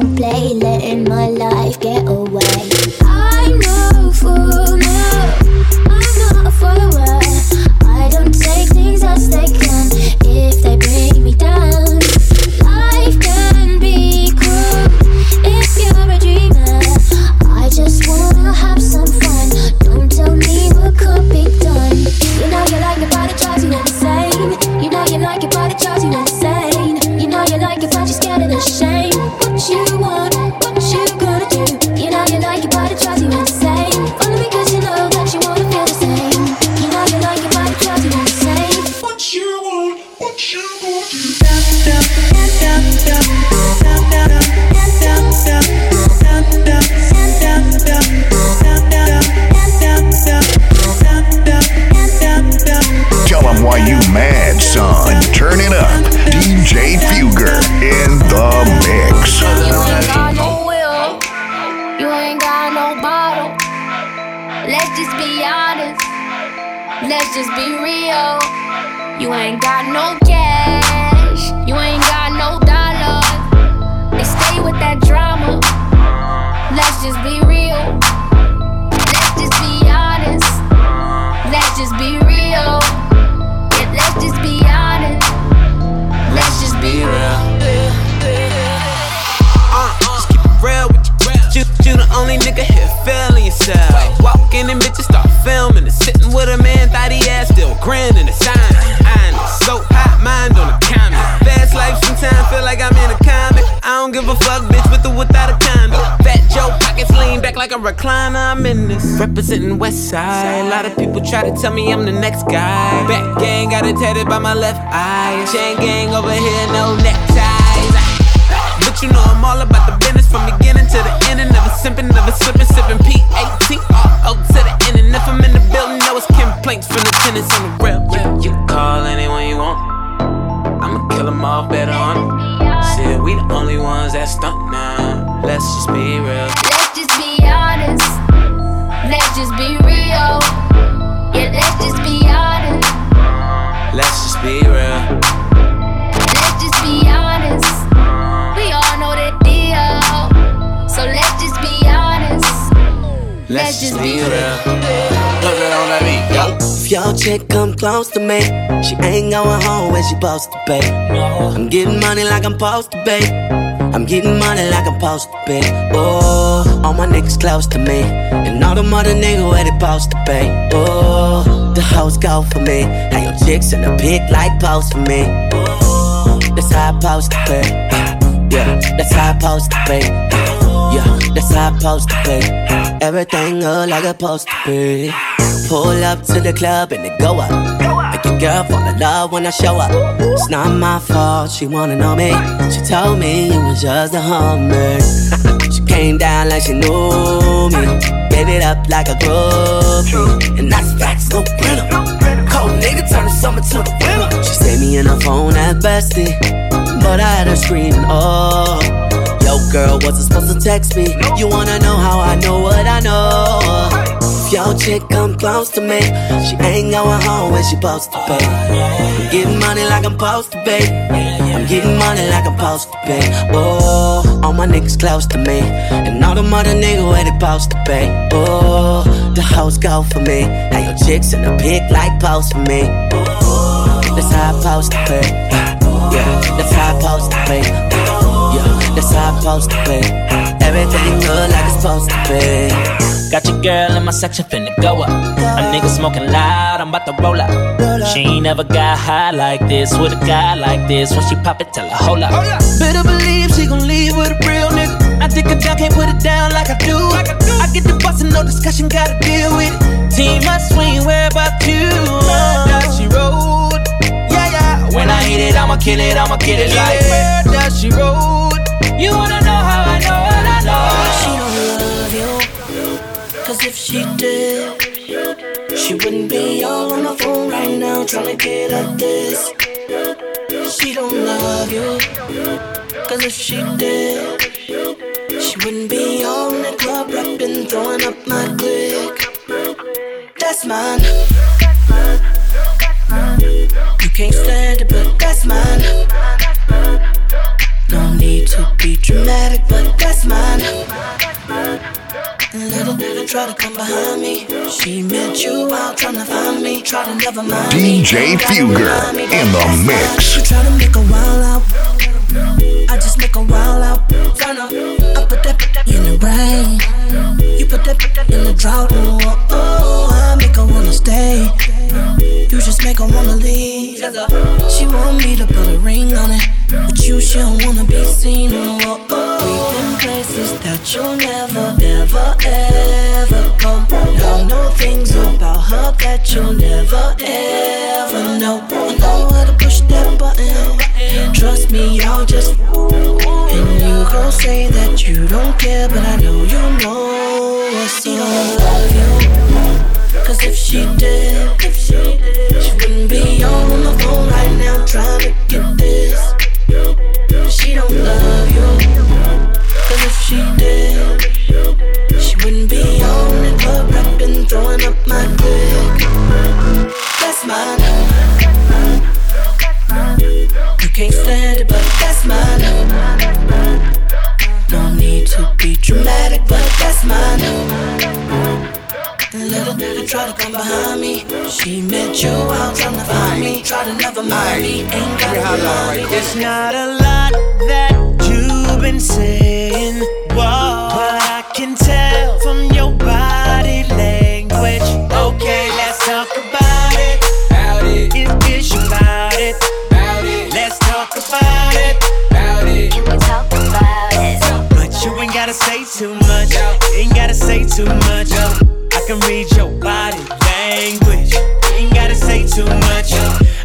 won't play, letting my life get just be real. You ain't got no recliner. I'm in this. Representing West Side. A lot of people try to tell me I'm the next guy. Back gang got it tatted by my left eye. Chain gang over here, no neckties. But you know I'm all about the business from beginning to the end. And never simping, never slipping, sipping P-A-T-R-O to the end. And if I'm in the building, know it's complaints from the tenants on the real. You, you call anyone you want. I'ma kill them all better on. Shit, we the only ones that stunt now. Let's just be real. Chick come close to me, she ain't going home when she supposed to pay. I'm getting money like I'm supposed to pay. I'm getting money like I'm supposed to pay. Oh, all my niggas close to me, and all the mother niggas where they supposed to pay. Oh, the hoes go for me, and your chicks in the pic like post for me. Oh, that's how I supposed to pay. Yeah, that's how I supposed to pay. That's how I'm supposed to pay. Everything look like it's supposed to be. Pull up to the club and it go up. Make your girl fall in love when I show up. It's not my fault, she wanna know me. She told me you was just a hummer. she came down like she knew me. Gave it up like a groupie. And that's facts, no printer. Cold nigga turn the summer to the winter. She saved me in her phone at bestie. But I had her screaming, oh. Girl, wasn't supposed to text me. You wanna know how I know what I know? If your chick come close to me, she ain't going home when she supposed to pay. I'm getting money like I'm supposed to pay. I'm getting money like I'm supposed to pay. Oh, all my niggas close to me, and all the mother niggas where they supposed to pay. Oh, the hoes go for me, and your chicks in the pic like post for me. Oh, that's how I supposed to pay. Yeah, that's how I supposed to pay. Yeah, that's how I supposed to pay. Everything good like it's supposed to be. Got your girl in my section finna go up. A nigga smoking loud, I'm about to roll up. She ain't never got high like this with a guy like this. When she pop it, tell her hold up. Better believe she gon' leave with a real nigga. I take her down, can't put it down like I do. I get the boss and no discussion, gotta deal with it. Team must swing, where about you? She road? Kill it, I'ma kill it like where does she road? You wanna know how I know what I know? She don't love you. Cause if she did, she wouldn't be all on the phone right now trying to get at this. She don't love you. Cause if she did, she wouldn't be all in the club rapping, throwing up my click. That's that's mine. Try to come behind me. She met you out trying to find me. Try to never mind me. DJ Fugger in the mix. She try to make a while out. I just make a while out. Tryna, I put that in the rain. You put that in the drought. Oh, oh, oh, I make her wanna stay. You just make her wanna leave. She want me to put a ring on it. But you, she don't wanna be seen. Oh, oh. oh We've been places that you'll that you'll never, ever know. I know how to push that button. Trust me, I'll just. And you gon' say that you don't care, but I know you know what's up. love you. Cause if she did, if she did, she wouldn't be on the phone right now trying to get this. She don't love you. Cause if she throwing up my click. That's mine. You can't stand it, but that's mine. No need to be dramatic, but that's mine. Little nigga try to come behind me. She met you out trying to find me. Try to never mind me. Ain't got to right It's not a lot that you've been saying, whoa, but I can tell from can read your body language. Ain't gotta say too much.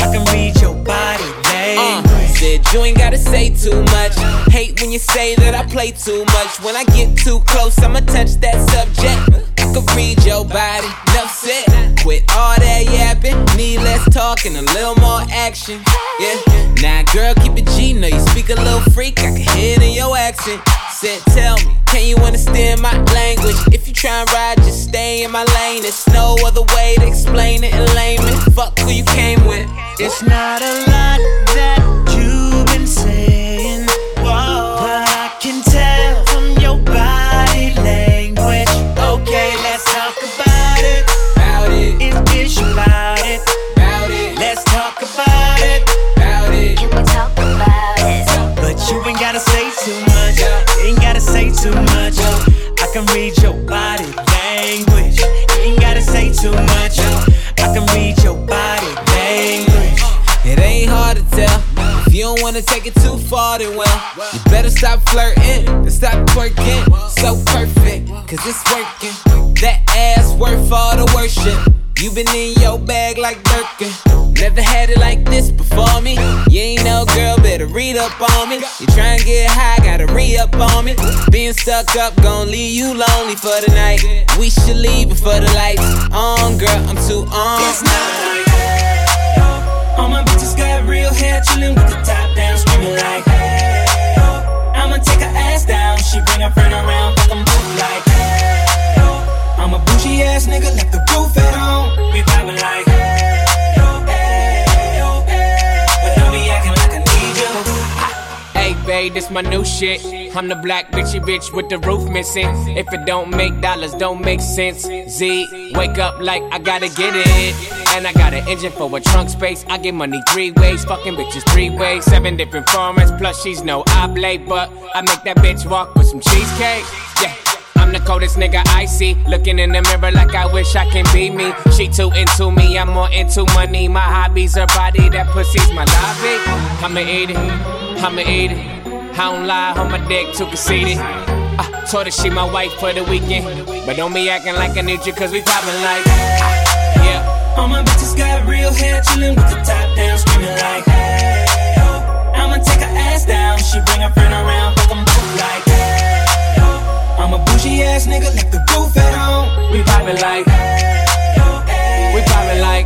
I can read your body Uh, language. said you ain't gotta say too much. Hate when you say that I play too much. When I get too close, I'ma touch that subject. I can read your body, enough said. Quit all that yapping, need less talk and a little more action. Yeah, now girl, keep it G. Know you speak a little freak, I can hear it in your accent. Said, tell me, can you understand my language? If you try and ride, just stay in my lane. There's no other way to explain it in layman. Fuck who you came with. It's not a lot that you've been saying, take it too far, then well, you better stop flirting and stop twerking. So perfect, cause it's working. That ass worth all the worship. You been in your bag like Birkin. Never had it like this before me. You ain't no girl, better read up on me. You try and get high, gotta re up on me. Being stuck up, gon' leave you lonely for the night. We should leave before the lights on, girl. I'm too on. It's not like hey, oh. All my bitches got real hair, chillin' with the top down, screaming like hey, oh. I'ma take her ass down, she bring her friend around, fuck 'em both like hey, oh. I'm a bougie ass nigga, left the roof at home. We vibing like hey, oh, hey, oh, hey. But don't be acting like I need you. Hey, babe, this my new shit. I'm the black bitchy bitch with the roof missing. If it don't make dollars, don't make sense. Z, wake up like I gotta get it. And I got an engine for a trunk space. I get money three ways, fucking bitches three ways. Seven different formats, plus she's no oblate. But I make that bitch walk with some cheesecake. Yeah. I'm the coldest nigga I see. Looking in the mirror like I wish I can be me. She too into me, I'm more into money. My hobbies, her body, that pussy's my lobby. I'ma eat it, I'ma eat it. I don't lie, on my dick too conceited. I uh, told her she my wife for the weekend. But don't be acting like I need you, cause we poppin' like. Yeah. All my bitches got real hair, chillin' with the top down, screaming like hey, oh. I'ma take her ass down, she bring her friend around, fuck 'em both like hey, oh. I'm a bougie ass nigga, like the roof at home. We poppin' like. Hey, oh, hey, We poppin' like.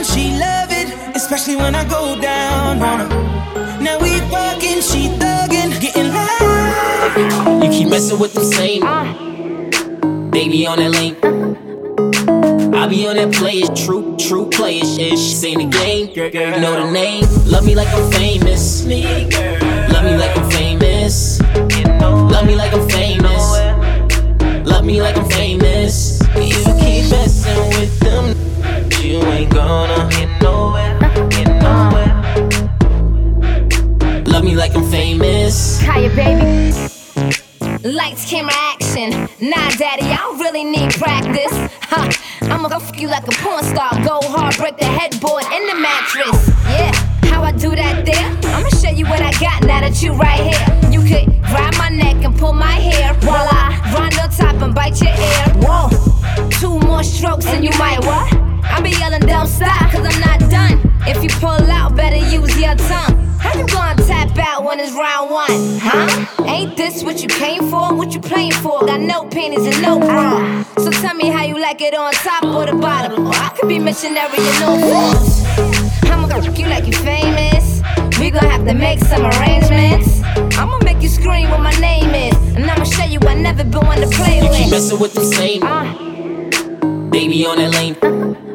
We she love it, especially when I go down on her. Now we fucking, she thuggin', getting loud. You keep messing with them same. Uh. Baby on that lane. I be on that player, true, true player shit. She seen the game, girl, girl, you know the name. Love me like I'm famous. Love me like I'm famous. Love me like I'm famous. Love me like I'm famous. You keep messing with them, you ain't gonna get nowhere. Get nowhere. Love me like I'm famous. Hiya, baby. Lights, camera, action. Nah, daddy, I don't really need practice. Huh. I'ma go fuck you like a porn star. Go hard, break the headboard and the mattress. Yeah, how I do that there? I'ma show you what I got now that you right here. You could grab my neck and pull my hair while I grind on top and bite your ear. Whoa, two more strokes and you might what? Be yelling, don't stop, cause I'm not done. If you pull out, better use your tongue. How you gonna tap out when it's round one? Huh? Ain't this what you came for? What you playing for? Got no panties and no bra. So tell me how you like it on top or the bottom. Or I could be missionary in no forms. I'ma fuck you like you famous. We gon' have to make some arrangements. I'ma make you scream what my name is. And I'ma show you I never been one to play You keep messing with them same. Uh, Baby on that lane.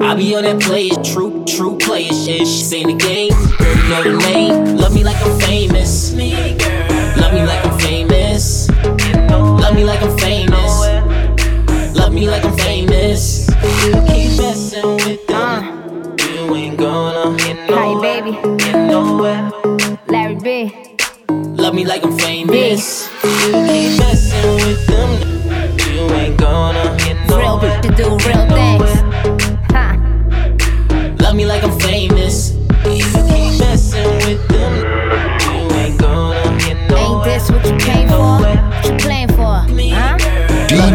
I be on that player, true, true player shit. She seen the game, girl, you know the name. Love me like I'm famous. Love me like I'm famous. Love me like I'm famous. Love me like I'm famous. You keep messing with them. Uh. You ain't gonna get hi, nowhere. baby. Get nowhere. Larry B. Love me like I'm famous. You keep messing with them. You ain't gonna get Real nowhere. bitch to do real things.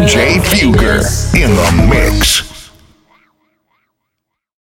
DJ Fugger in the mix.